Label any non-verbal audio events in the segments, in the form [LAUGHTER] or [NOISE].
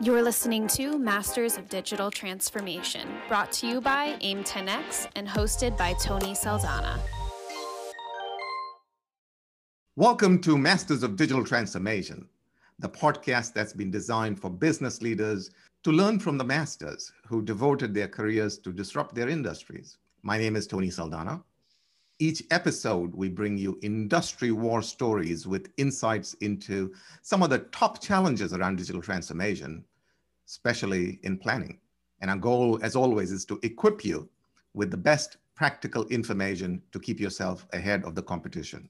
You're listening to Masters of Digital Transformation, brought to you by AIM 10X and hosted by Tony Saldanha. Welcome to Masters of Digital Transformation, the podcast that's been designed for business leaders to learn from the masters who devoted their careers to disrupt their industries. My name is Tony Saldanha. Each episode, we bring you industry war stories with insights into some of the top challenges around digital transformation, especially in planning. And our goal, as always, is to equip you with the best practical information to keep yourself ahead of the competition.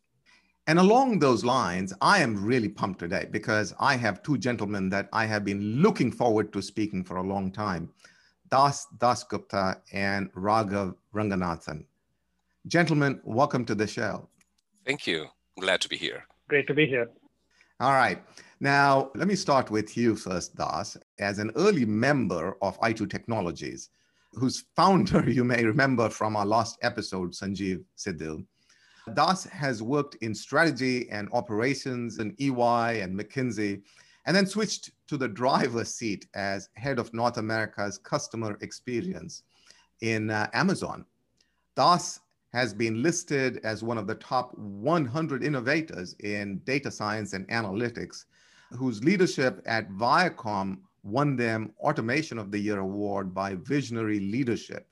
And along those lines, I am really pumped today because I have two gentlemen that I have been looking forward to speaking for a long time Das Dasgupta and Raghav Ranganathan. Gentlemen, welcome to the show. Thank you. Glad to be here. Great to be here. All right. Now, let me start with you first, Das. As an early member of i2 Technologies, whose founder [LAUGHS] you may remember from our last episode, Sanjiv Sidhu, Das has worked in strategy and operations in EY and McKinsey, and then switched to the driver's seat as head of North America's customer experience in uh, Amazon. Das has been listed as one of the top 100 innovators in data science and analytics, whose leadership at Viacom won them Automation of the Year award by Visionary Leadership,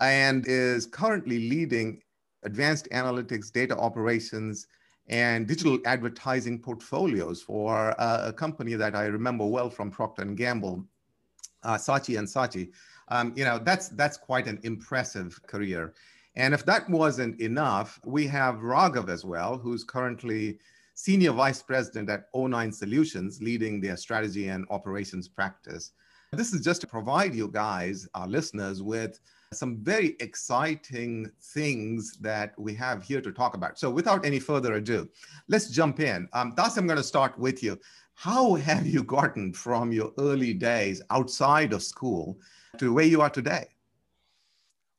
and is currently leading advanced analytics, data operations, and digital advertising portfolios for uh, a company that I remember well from Procter and Gamble, uh, Saatchi and Saatchi. Um, you know, that's that's quite an impressive career. And if that wasn't enough, we have Raghav as well, who's currently Senior Vice President at O9 Solutions, leading their strategy and operations practice. This is just to provide you guys, our listeners, with some very exciting things that we have here to talk about. So, without any further ado, let's jump in. Um, Das, I'm going to start with you. How have you gotten from your early days outside of school to where you are today?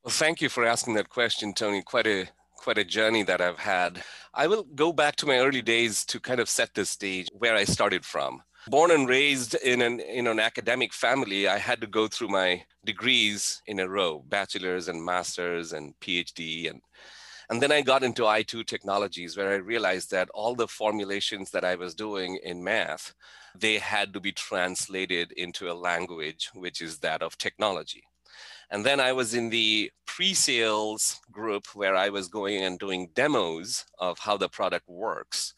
Well, thank you for asking that question, Tony. Quite a quite a journey that I've had. I will go back to my early days to kind of set the stage where I started from. Born and raised in an in an academic family, I had to go through my degrees in a row, bachelor's and master's and PhD and and then I got into i2 technologies where I realized that all the formulations that I was doing in math, they had to be translated into a language which is that of technology. And then I was in the pre sales group where I was going and doing demos of how the product works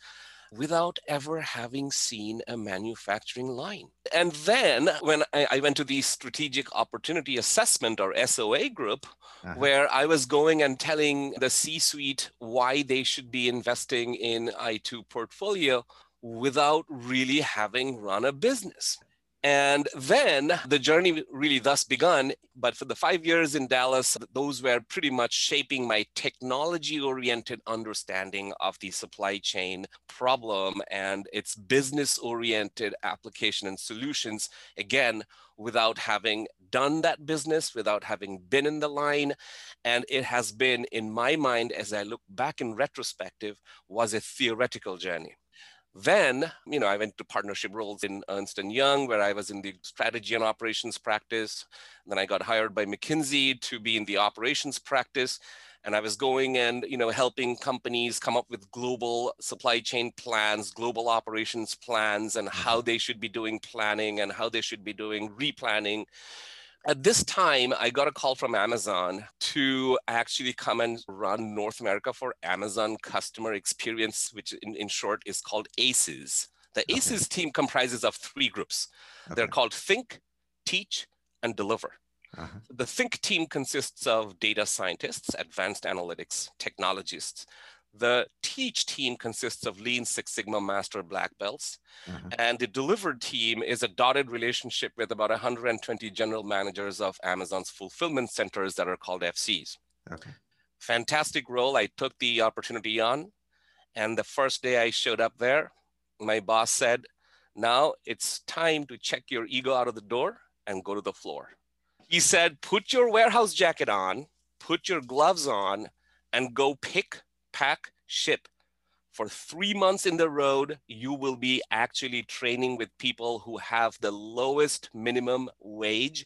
without ever having seen a manufacturing line. And then when I, I went to the strategic opportunity assessment or SOA group, uh-huh. where I was going and telling the C suite why they should be investing in i2 portfolio without really having run a business. And then the journey really thus begun. But for the five years in Dallas, those were pretty much shaping my technology oriented understanding of the supply chain problem and its business oriented application and solutions. Again, without having done that business, without having been in the line. And it has been, in my mind, as I look back in retrospective, was a theoretical journey. Then, you know, I went to partnership roles in Ernst & Young, where I was in the strategy and operations practice. Then I got hired by McKinsey to be in the operations practice. And I was going and, you know, helping companies come up with global supply chain plans, global operations plans, and how mm-hmm. they should be doing planning and how they should be doing replanning at this time, I got a call from Amazon to actually come and run North America for Amazon Customer Experience, which in, in short is called ACES. The okay. ACES team comprises of three groups. Okay. They're called Think, Teach, and Deliver. Uh-huh. The Think team consists of data scientists, advanced analytics, technologists, the teach team consists of Lean Six Sigma Master Black Belts. Mm-hmm. And the delivered team is a dotted relationship with about 120 general managers of Amazon's fulfillment centers that are called FCs. Okay. Fantastic role. I took the opportunity on. And the first day I showed up there, my boss said, Now it's time to check your ego out of the door and go to the floor. He said, Put your warehouse jacket on, put your gloves on, and go pick pack, ship for three months in the road, you will be actually training with people who have the lowest minimum wage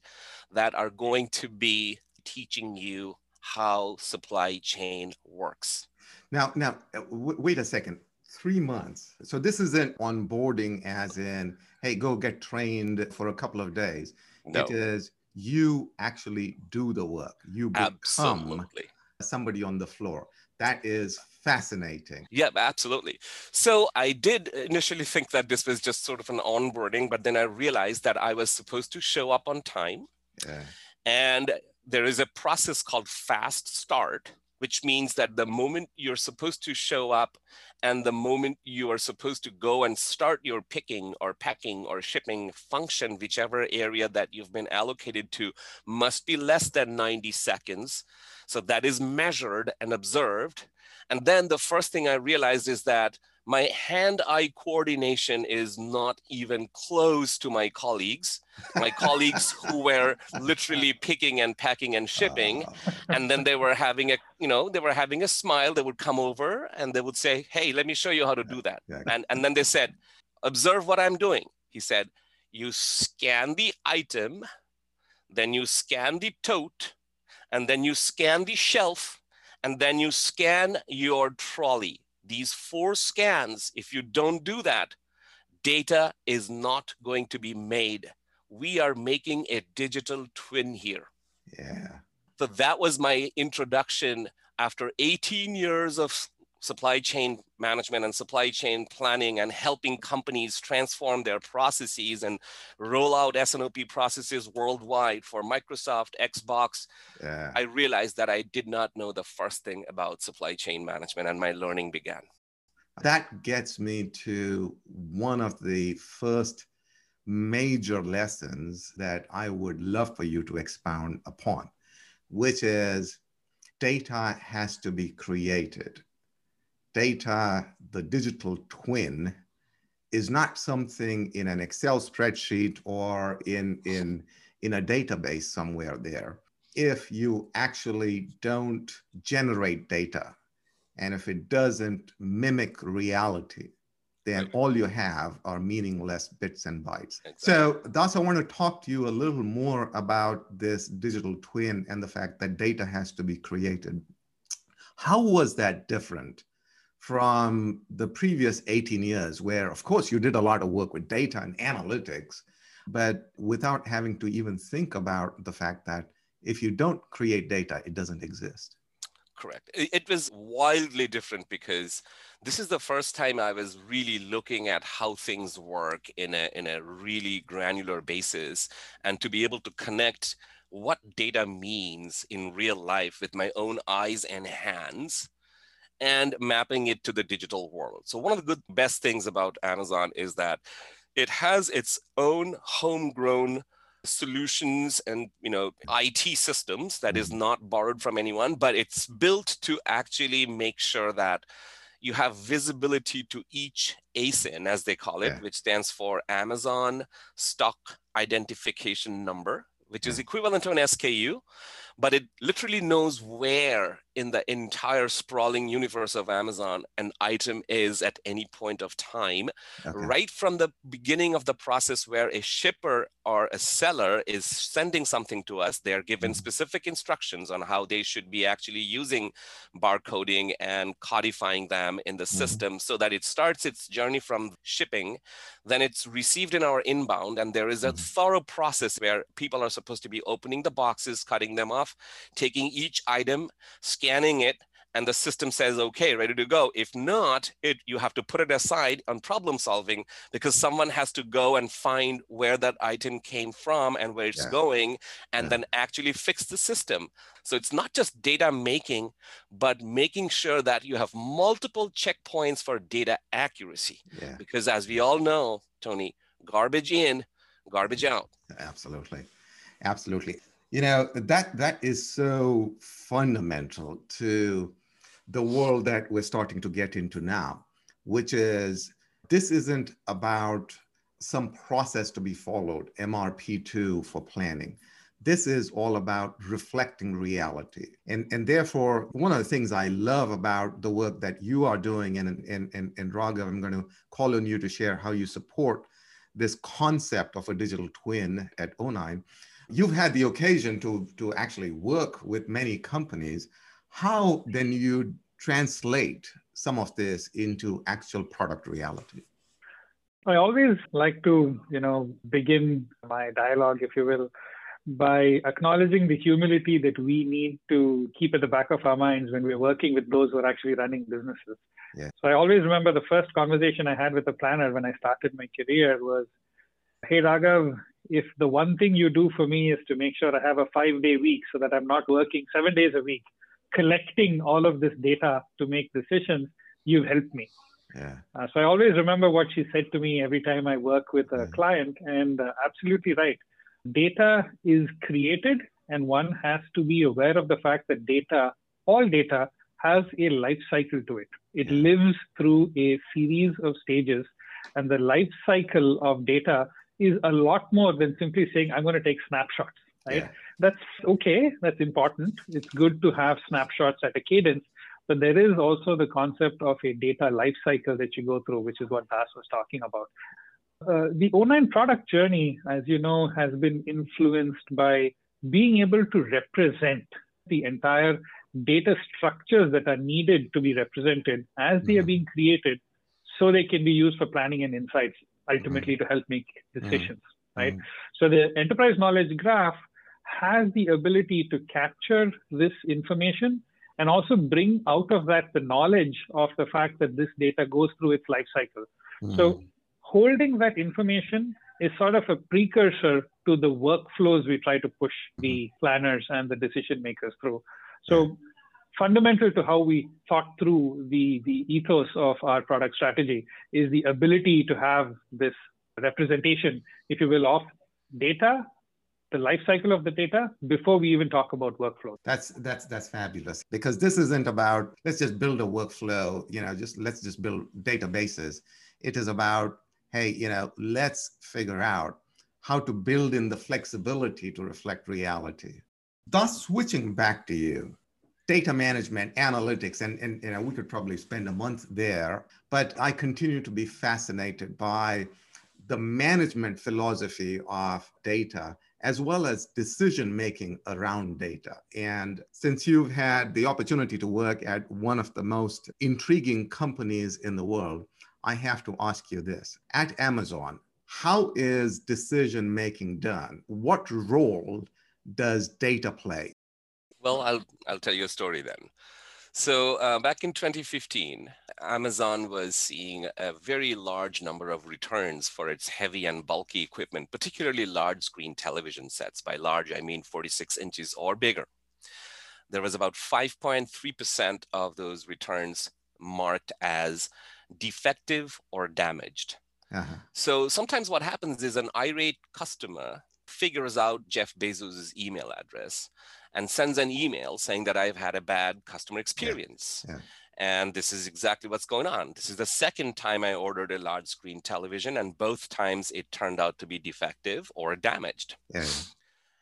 that are going to be teaching you how supply chain works. Now, now, uh, w- wait a second. Three months. So this isn't onboarding, as in, hey, go get trained for a couple of days. No. It is you actually do the work. You become Absolutely. somebody on the floor. That is fascinating. Yeah, absolutely. So I did initially think that this was just sort of an onboarding, but then I realized that I was supposed to show up on time. Yeah. And there is a process called fast start, which means that the moment you're supposed to show up and the moment you are supposed to go and start your picking or packing or shipping function, whichever area that you've been allocated to, must be less than 90 seconds. So that is measured and observed. And then the first thing I realized is that my hand-eye coordination is not even close to my colleagues. My colleagues [LAUGHS] who were literally picking and packing and shipping oh. and then they were having a you know they were having a smile. They would come over and they would say hey let me show you how to do that. and, and then they said observe what i'm doing. He said you scan the item then you scan the tote and then you scan the shelf and then you scan your trolley these four scans, if you don't do that, data is not going to be made. We are making a digital twin here. Yeah. So that was my introduction after 18 years of supply chain management and supply chain planning and helping companies transform their processes and roll out S&OP processes worldwide for Microsoft, Xbox, yeah. I realized that I did not know the first thing about supply chain management and my learning began. That gets me to one of the first major lessons that I would love for you to expound upon, which is data has to be created data, the digital twin, is not something in an Excel spreadsheet or in, in, in a database somewhere there. If you actually don't generate data and if it doesn't mimic reality, then all you have are meaningless bits and bytes. Exactly. So, Das, I want to talk to you a little more about this digital twin and the fact that data has to be created. How was that different from the previous 18 years, where, of course, you did a lot of work with data and analytics, but without having to even think about the fact that if you don't create data, it doesn't exist. Correct. It was wildly different because this is the first time I was really looking at how things work in a, in a really granular basis and to be able to connect what data means in real life with my own eyes and hands and mapping it to the digital world. So one of the good best things about Amazon is that it has its own homegrown solutions and you know IT systems that is mm-hmm. not borrowed from anyone, but it's built to actually make sure that you have visibility to each ASIN, as they call it, yeah. which stands for Amazon Stock Identification Number, which is equivalent to an SKU but it literally knows where in the entire sprawling universe of Amazon an item is at any point of time, okay. right from the beginning of the process where a shipper or a seller is sending something to us. They're given mm-hmm. specific instructions on how they should be actually using barcoding and codifying them in the mm-hmm. system so that it starts its journey from shipping, then it's received in our inbound, and there is a mm-hmm. thorough process where people are supposed to be opening the boxes, cutting them off, taking each item, scanning it, and the system says, okay, ready to go. If not, it, you have to put it aside on problem solving because someone has to go and find where that item came from and where it's yeah. going and yeah. then actually fix the system. So it's not just data making, but making sure that you have multiple checkpoints for data accuracy. Yeah. Because as we all know, Tony, garbage in, garbage out. Absolutely. Absolutely you know that that is so fundamental to the world that we're starting to get into now which is this isn't about some process to be followed mrp2 for planning this is all about reflecting reality. And, and therefore, one of the things I love about the work that you are doing, and, and, and, and Raghav, I'm going to call on you to share how you support this concept of a digital twin at O9. You've had the occasion to, to actually work with many companies. How then you translate some of this into actual product reality? I always like to, you know, begin my dialogue, if you will, by acknowledging the humility that we need to keep at the back of our minds when we're working with those who are actually running businesses. Yeah. So I always remember the first conversation I had with a planner when I started my career was, Hey, Raghav, if the one thing you do for me is to make sure I have a five day week so that I'm not working seven days a week, collecting all of this data to make decisions, you've helped me. Yeah. Uh, so I always remember what she said to me every time I work with a yeah. client, and uh, absolutely right data is created and one has to be aware of the fact that data, all data, has a life cycle to it. It lives through a series of stages, and the life cycle of data is a lot more than simply saying, I'm going to take snapshots, right? Yeah. That's okay, that's important. It's good to have snapshots at a cadence, but there is also the concept of a data life cycle that you go through, which is what Das was talking about. Uh, the O9 product journey, as you know, has been influenced by being able to represent the entire data structures that are needed to be represented as they are mm-hmm. being created so they can be used for planning and insights ultimately mm-hmm. to help make decisions mm-hmm. right so the enterprise knowledge graph has the ability to capture this information and also bring out of that the knowledge of the fact that this data goes through its life cycle so holding that information is sort of a precursor to the workflows we try to push the mm-hmm. planners and the decision makers through. So fundamental to how we thought through the, the ethos of our product strategy is the ability to have this representation, if you will, of data, the life cycle of the data before we even talk about workflow. That's that's that's fabulous because this isn't about let's just build a workflow, you know, just let's just build databases. It is about hey, you know, let's figure out how to build in the flexibility to reflect reality. Das, switching back to you, data management, analytics, and, and know, we could probably spend a month there, but I continue to be fascinated by the management philosophy of data as well as decision making around data. And since you've had the opportunity to work at one of the most intriguing companies in the world, I have to ask you this. At Amazon, how is decision making done? What role does data play? Well, I'll, I'll tell you a story then. So, uh, back in 2015, Amazon was seeing a very large number of returns for its heavy and bulky equipment, particularly large screen television sets. By large, I mean 46 inches or bigger. There was about 5.3% of those returns marked as defective or damaged. Uh-huh. So sometimes what happens is an irate customer figures out Jeff Bezos' email address and sends an email saying that I've had a bad customer experience. Yeah. Yeah. And this is exactly what's going on. This is the second time I ordered a large screen television, and both times it turned out to be defective or damaged. Yeah.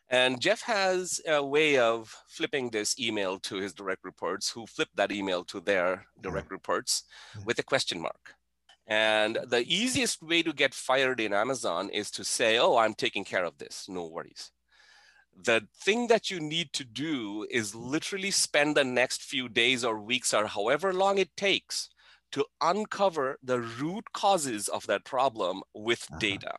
And Jeff has a way of flipping this email to his direct reports, who flip that email to their direct reports with a question mark. And the easiest way to get fired in Amazon is to say, oh, I'm taking care of this, no worries. The thing that you need to do is literally spend the next few days or weeks or however long it takes to uncover the root causes of that problem with uh-huh. data.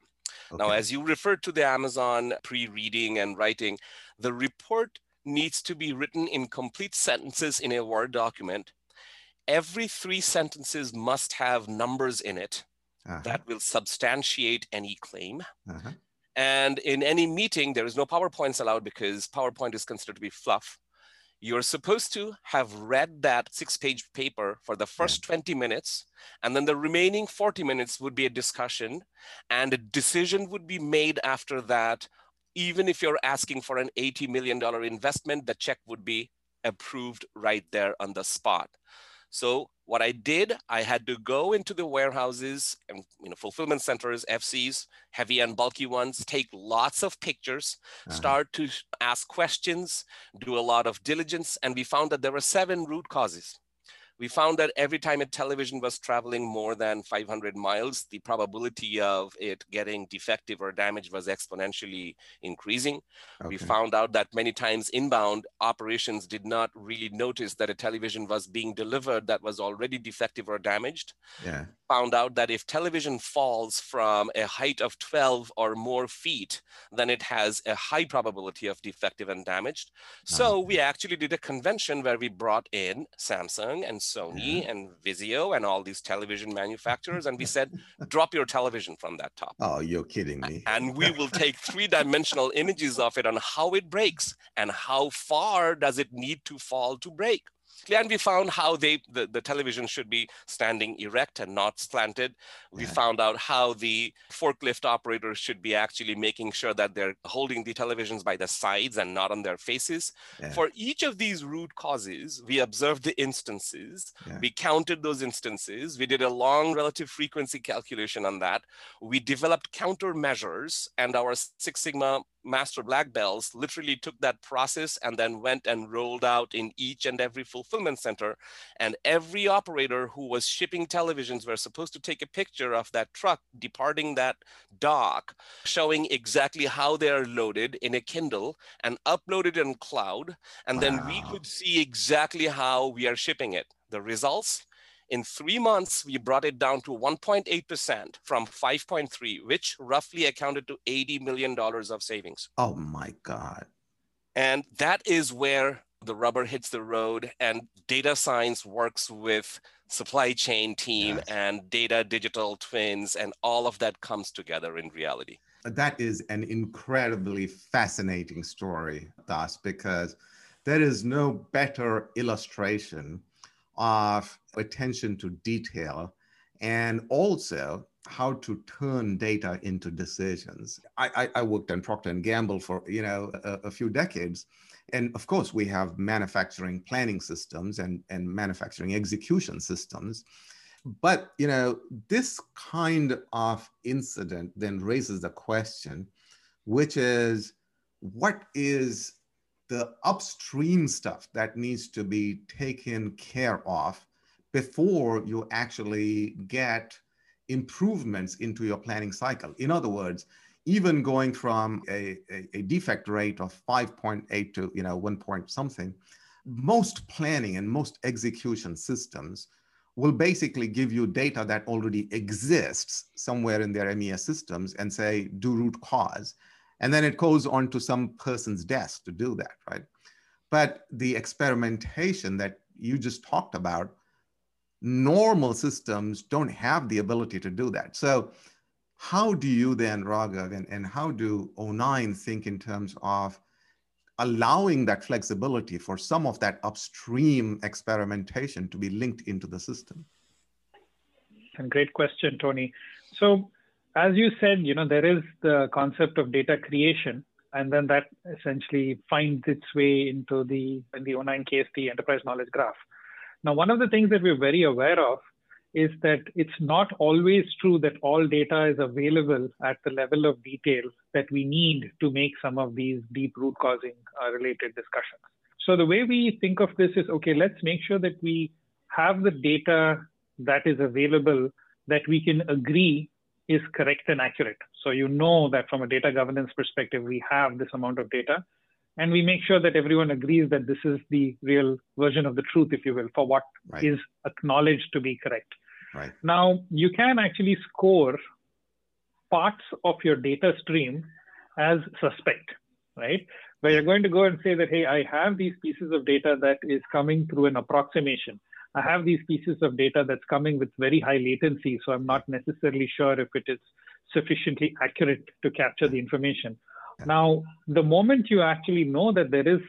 Okay. Now, as you referred to the Amazon pre-reading and writing, the report needs to be written in complete sentences in a Word document. Every three sentences must have numbers in it uh-huh. that will substantiate any claim. Uh-huh. And in any meeting, there is no PowerPoints allowed because PowerPoint is considered to be fluff. You're supposed to have read that six page paper for the first 20 minutes, and then the remaining 40 minutes would be a discussion, and a decision would be made after that. Even if you're asking for an $80 million investment, the check would be approved right there on the spot. So what I did, I had to go into the warehouses and you know fulfillment centers, FCs, heavy and bulky ones, take lots of pictures, uh-huh. start to ask questions, do a lot of diligence, and we found that there were seven root causes we found that every time a television was traveling more than 500 miles, the probability of it getting defective or damaged was exponentially increasing. Okay. We found out that many times inbound operations did not really notice that a television was being delivered that was already defective or damaged. Yeah. Found out that if television falls from a height of 12 or more feet, then it has a high probability of defective and damaged. So uh-huh. we actually did a convention where we brought in Samsung and Sony yeah. and Vizio and all these television manufacturers. And we [LAUGHS] said, drop your television from that top. Oh, you're kidding me. and we will take three dimensional images of it on how it breaks and how far does it need to fall to break and we found how they the, the television should be standing erect and not slanted. We yeah. found out how the forklift operators should be actually making sure that they're holding the televisions by the sides and not on their faces. Yeah. For each of these root causes, we observed the instances. Yeah. We counted those instances. We did a long relative frequency calculation on that. We developed countermeasures and our Six Sigma master black belts literally took that process and then went and rolled out in each and every fulfillment center. And every operator who was shipping televisions were supposed to take a picture of that truck departing that dock, showing exactly how they are loaded in a Kindle and uploaded in cloud. And wow. then we could see exactly how we are shipping it. The results in three months, we brought it down to 1.8% from 5.3, which roughly accounted to $80 million of savings. Oh my God. And that is where the rubber hits the road and data science works with supply chain team yes. and data digital twins and all of that comes together in reality. That is an incredibly fascinating story, Das, because there is no better illustration of attention to detail and also how to turn data into decisions. I, I, I worked in Procter and Gamble for you know a, a, few decades, and of course we have manufacturing planning systems and, and manufacturing execution systems. But you know this kind of incident then raises the question, which is what is the upstream stuff that needs to be taken care of before you actually get improvements into your planning cycle. In other words, even going from a, a, a, defect rate of 5.8 to you know 1 point something, most planning and most execution systems will basically give you data that already exists somewhere in their MES systems and say do root cause. And then it goes on to some person's desk to do that, right? But the experimentation that you just talked about, normal systems don't have the ability to do that. So how do you then, Raghav, and, and how do O9 think in terms of allowing that flexibility for some of that upstream experimentation to be linked into the system? And great question, Tony. So as you said, you know, there is the concept of data creation, and then that essentially finds its way into the in the O9 KST enterprise knowledge graph. Now, one of the things that we're very aware of is that it's not always true that all data is available at the level of detail that we need to make some of these deep root causing uh, related discussions. So the way we think of this is okay, let's make sure that we have the data that is available that we can agree is correct and accurate. So you know that from a data governance perspective, we have this amount of data. And we make sure that everyone agrees that this is the real version of the truth, if you will, for what right. is acknowledged to be correct. Right. Now, you can actually score parts of your data stream as suspect, right? Where you're going to go and say that, hey, I have these pieces of data that is coming through an approximation. I have these pieces of data that's coming with very high latency, so I'm not necessarily sure if it is sufficiently accurate to capture the information. Now, the moment you actually know that there is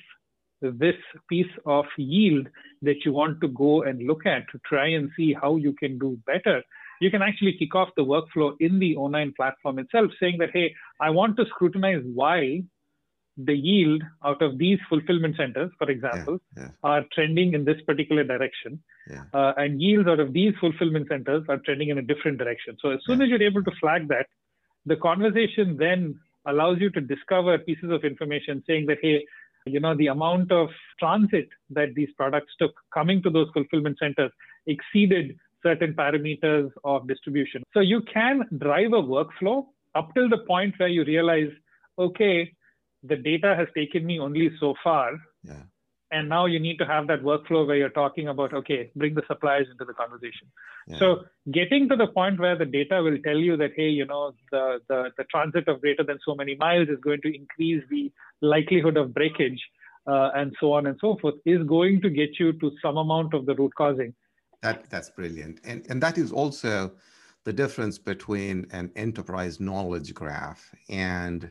this piece of yield that you want to go and look at to try and see how you can do better, you can actually kick off the workflow in the O9 platform itself, saying that, hey, I want to scrutinize why the yield out of these fulfillment centers, for example, yeah, yeah. are trending in this particular direction. Yeah. Uh, and yields out of these fulfillment centers are trending in a different direction. So as soon as you're able to flag that, the conversation then allows you to discover pieces of information saying that, hey, you know, the amount of transit that these products took coming to those fulfillment centers exceeded certain parameters of distribution. So you can drive a workflow up till the point where you realize, okay, the data has taken me only so far. Yeah. And now you need to have that workflow where you're talking about, okay, bring the suppliers into the conversation. Yeah. So getting to the point where the data will tell you that, hey, you know, the, the, the transit of greater than so many miles is going to increase the likelihood of breakage uh, and so on and so forth is going to get you to some amount of the root causing. That, that's brilliant. And, and that is also the difference between an enterprise knowledge graph and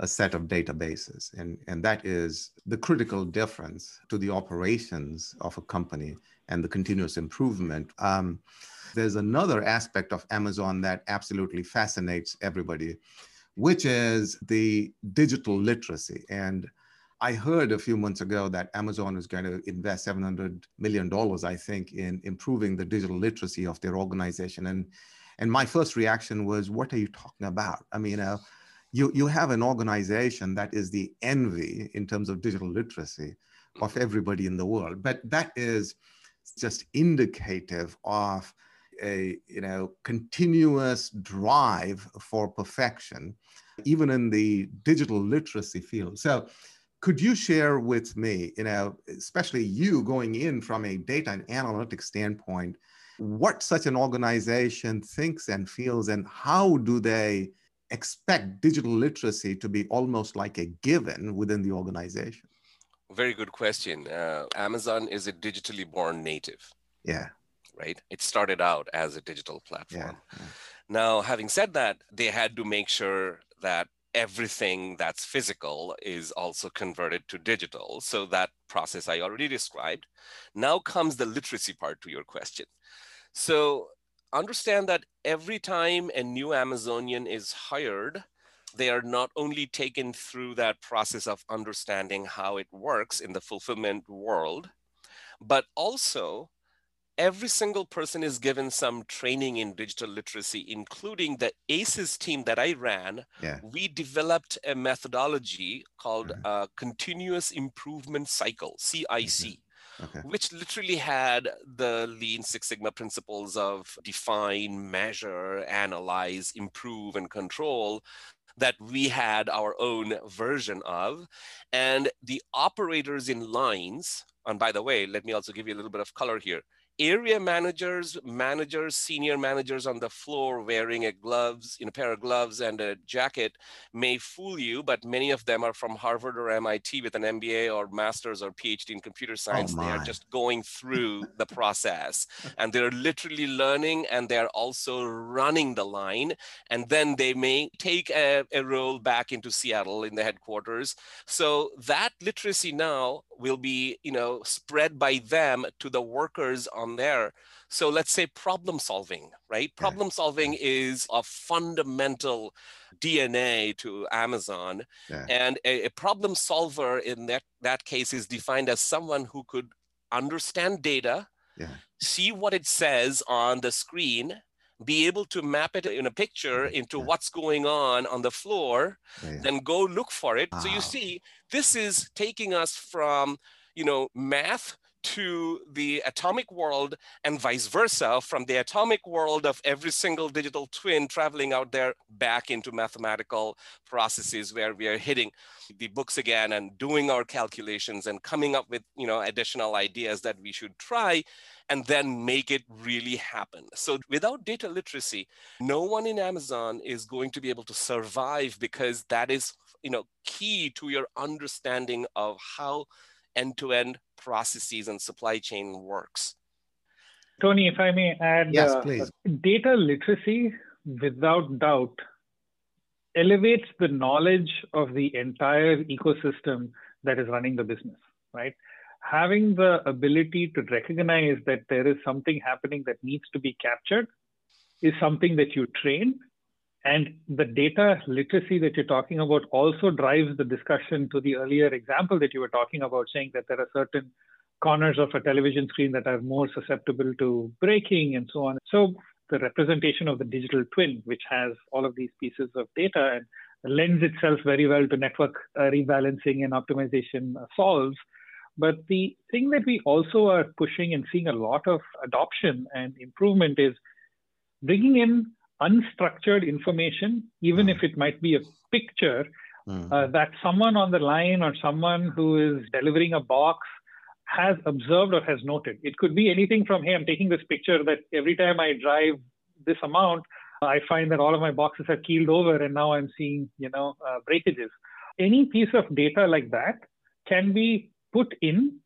a set of databases. And, and that is the critical difference to the operations of a company and the continuous improvement. Um, there's another aspect of Amazon that absolutely fascinates everybody, which is the digital literacy. And I heard a few months ago that Amazon is going to invest $700 million, I think, in improving the digital literacy of their organization. And, and my first reaction was, what are you talking about? I mean, uh, you, you have an organization that is the envy in terms of digital literacy of everybody in the world. But that is just indicative of a you know continuous drive for perfection even in the digital literacy field so could you share with me, you know, especially you going in from a data and analytics standpoint, what such an organization thinks and feels, and how do they expect digital literacy to be almost like a given within the organization? Very good question. Uh, Amazon is a digitally born native. Yeah. Right? It started out as a digital platform. Yeah, yeah. Now, having said that, they had to make sure that everything that's physical is also converted to digital. So that process I already described. Now comes the literacy part to your question. So understand that every time a new Amazonian is hired, they are not only taken through that process of understanding how it works in the fulfillment world, but also every single person is given some training in digital literacy, including the ACES team that I ran. Yeah. We developed a methodology called mm-hmm. uh, Continuous Improvement Cycle, CIC. Mm-hmm. Okay. which literally had the Lean Six Sigma principles of define, measure, analyze, improve, and control that we had our own version of. And the operators in lines, and by the way, let me also give you a little bit of color here area managers, managers, senior managers on the floor wearing a gloves, in a pair of gloves and a jacket may fool you, but many of them are from Harvard or MIT with an MBA or master's or PhD in computer oh, science. Oh they are just going through the process [LAUGHS] and they're literally learning and they're also running the line. And then they may take a, a role back into Seattle in the headquarters. So that literacy now will be, you know, spread by them to the workers on there. So let's say problem solving, right? Problem solving is a fundamental DNA to Amazon. Yeah. And a, a, problem solver in that, that case is defined as someone who could understand data, yeah. see what it says on the screen, be able to map it in a picture into yeah. what's going on on the floor, yeah. then go look for it. Wow. So you ah. see, this is taking us from you know math to the atomic world and vice versa from the atomic world of every single digital twin traveling out there back into mathematical processes where we are hitting the books again and doing our calculations and coming up with you know additional ideas that we should try and then make it really happen. So without data literacy no one in amazon is going to be able to survive because that is you know key to your understanding of how end-to-end processes and supply chain works. Tony, if I may add, yes, uh, please. data literacy, without doubt, elevates the knowledge of the entire ecosystem that is running the business, right? Having the ability to recognize that there is something happening that needs to be captured is something that you train And the data literacy that you're talking about also drives the discussion to the earlier example that you were talking about, saying that there are certain corners of a television screen that are more susceptible to breaking and so on. So the representation of the digital twin, which has all of these pieces of data and lends itself very well to network uh, rebalancing and optimization uh, solves. But the thing that we also are pushing and seeing a lot of adoption and improvement is bringing in unstructured information, even if it might be a picture, mm. uh, that someone on the line or someone who is delivering a box has observed or has noted. It could be anything from, hey, I'm taking this picture that every time I drive this amount, I find that all of my boxes are keeled over and now I'm seeing, you know, uh, breakages. Any piece of data like that can be put in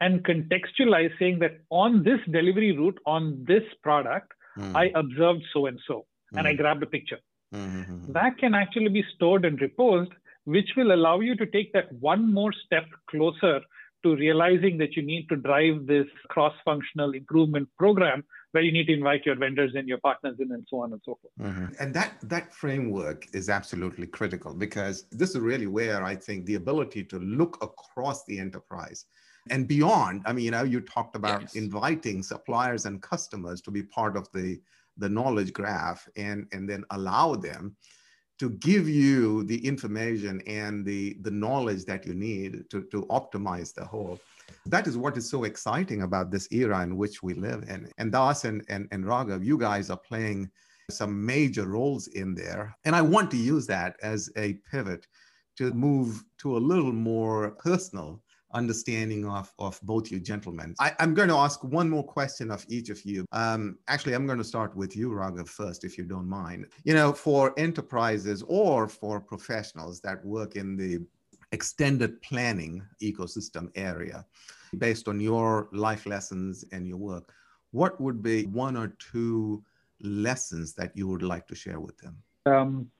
and contextualize saying that on this delivery route, on this product, mm. I observed so and so and I hmm. grabbed a picture. Mm-hmm. That can actually be stored and reposed, which will allow you to take that one more step closer to realizing that you need to drive this cross functional improvement program where you need to invite your vendors and your partners in and so on and so forth mm-hmm. and that that framework is absolutely critical because this is really where i think the ability to look across the enterprise and beyond i mean you know you talked about yes. inviting suppliers and customers to be part of the the knowledge graph and, and then allow them to give you the information and the, the knowledge that you need to, to optimize the whole. That is what is so exciting about this era in which we live in. And Das and, and, and Raghav, you guys are playing some major roles in there. And I want to use that as a pivot to move to a little more personal understanding of, of both you gentlemen. I, am going to ask one more question of each of you. Um, actually, I'm going to start with you, Raghav, first, if you don't mind. You know, for enterprises or for professionals that work in the extended planning ecosystem area, based on your life lessons and your work, what would be one or two lessons that you would like to share with them? Um,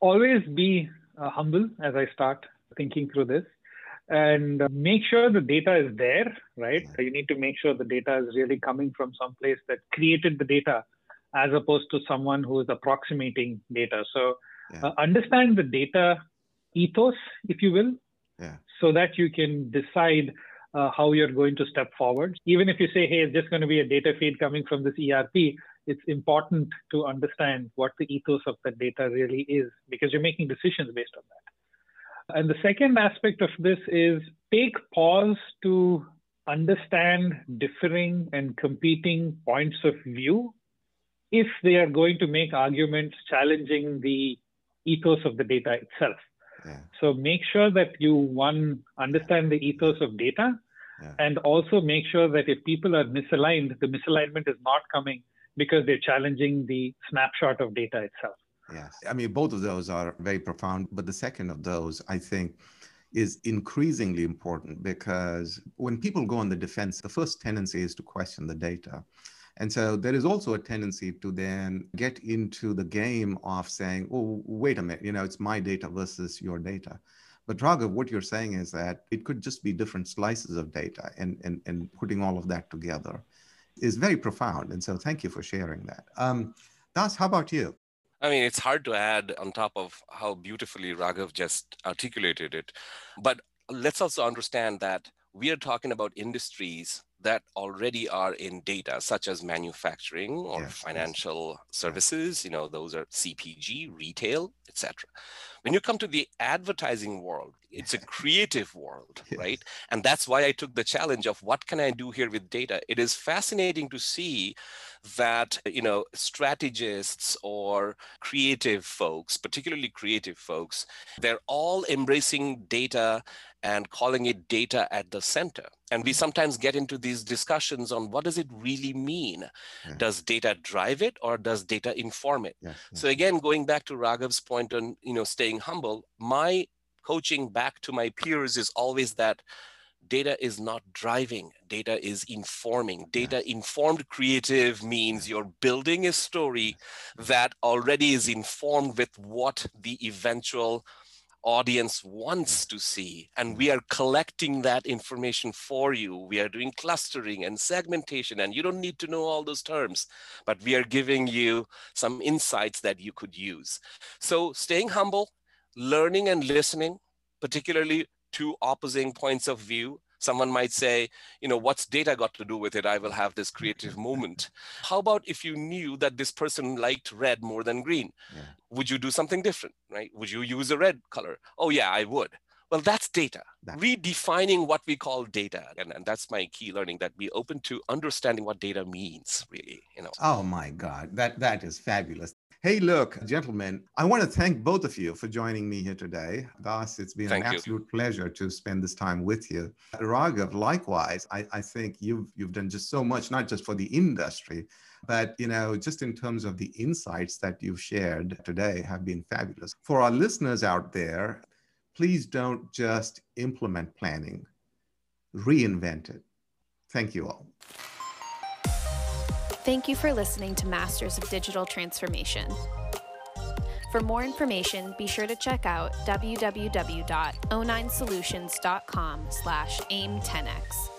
always be uh, humble as I start thinking through this and make sure the data is there, right? You need to make sure the data is really coming from some place that created the data as opposed to someone who is approximating data. So yeah. uh, understand the data ethos, if you will, yeah. so that you can decide uh, how you're going to step forward. Even if you say, hey, it's just going to be a data feed coming from this ERP, it's important to understand what the ethos of the data really is because you're making decisions based on that. And the second aspect of this is take pause to understand differing and competing points of view if they are going to make arguments challenging the ethos of the data itself. Yeah. So make sure that you, one, understand the ethos of data, yeah. and also make sure that if people are misaligned, the misalignment is not coming because they're challenging the snapshot of data itself. Yes. I mean, both of those are very profound. But the second of those, I think, is increasingly important because when people go on the defense, the first tendency is to question the data. And so there is also a tendency to then get into the game of saying, oh, wait a minute, you know, it's my data versus your data. But Raghav, what you're saying is that it could just be different slices of data and, and, and putting all of that together is very profound. And so thank you for sharing that. Um, Das, how about you? I mean, it's hard to add on top of how beautifully Raghav just articulated it. But let's also understand that we are talking about industries that already are in data, such as manufacturing or yes, financial yes. services. You know, those are CPG, retail, etc. When you come to the advertising world, it's a [LAUGHS] creative world, yes. right? And that's why I took the challenge of what can I do here with data. It is fascinating to see that you know strategists or creative folks particularly creative folks they're all embracing data and calling it data at the center and we sometimes get into these discussions on what does it really mean yeah. does data drive it or does data inform it yeah, yeah. so again going back to raghav's point on you know staying humble my coaching back to my peers is always that data is not driving data is informing data informed creative means you're building a story that already is informed with what the eventual audience wants to see. And we are collecting that information for you. We are doing clustering and segmentation, and you don't need to know all those terms, but we are giving you some insights that you could use. So staying humble, learning and listening, particularly to opposing points of view, someone might say you know what's data got to do with it? I will have this creative [LAUGHS] moment. How about if you knew that this person liked red more than green? Yeah. would you do something different right? Would you use a red color? Oh yeah i would. Well that's data. Redefining what we call data and, and that's my key learning that be open to understanding what data means really you know. Oh my god. That that is fabulous Hey, look, gentlemen, I want to thank both of you for joining me here today. Das, it's been thank an absolute you. pleasure to spend this time with you. Raghav, likewise, I, I think you've you've done just so much, not just for the industry, but you know, just in terms of the insights that you've shared today have been fabulous. For our listeners out there, please don't just implement planning, reinvent it. Thank you all. Thank you for listening to Masters of Digital Transformation. For more information, be sure to check out www.o9solutions.com slash aim10x.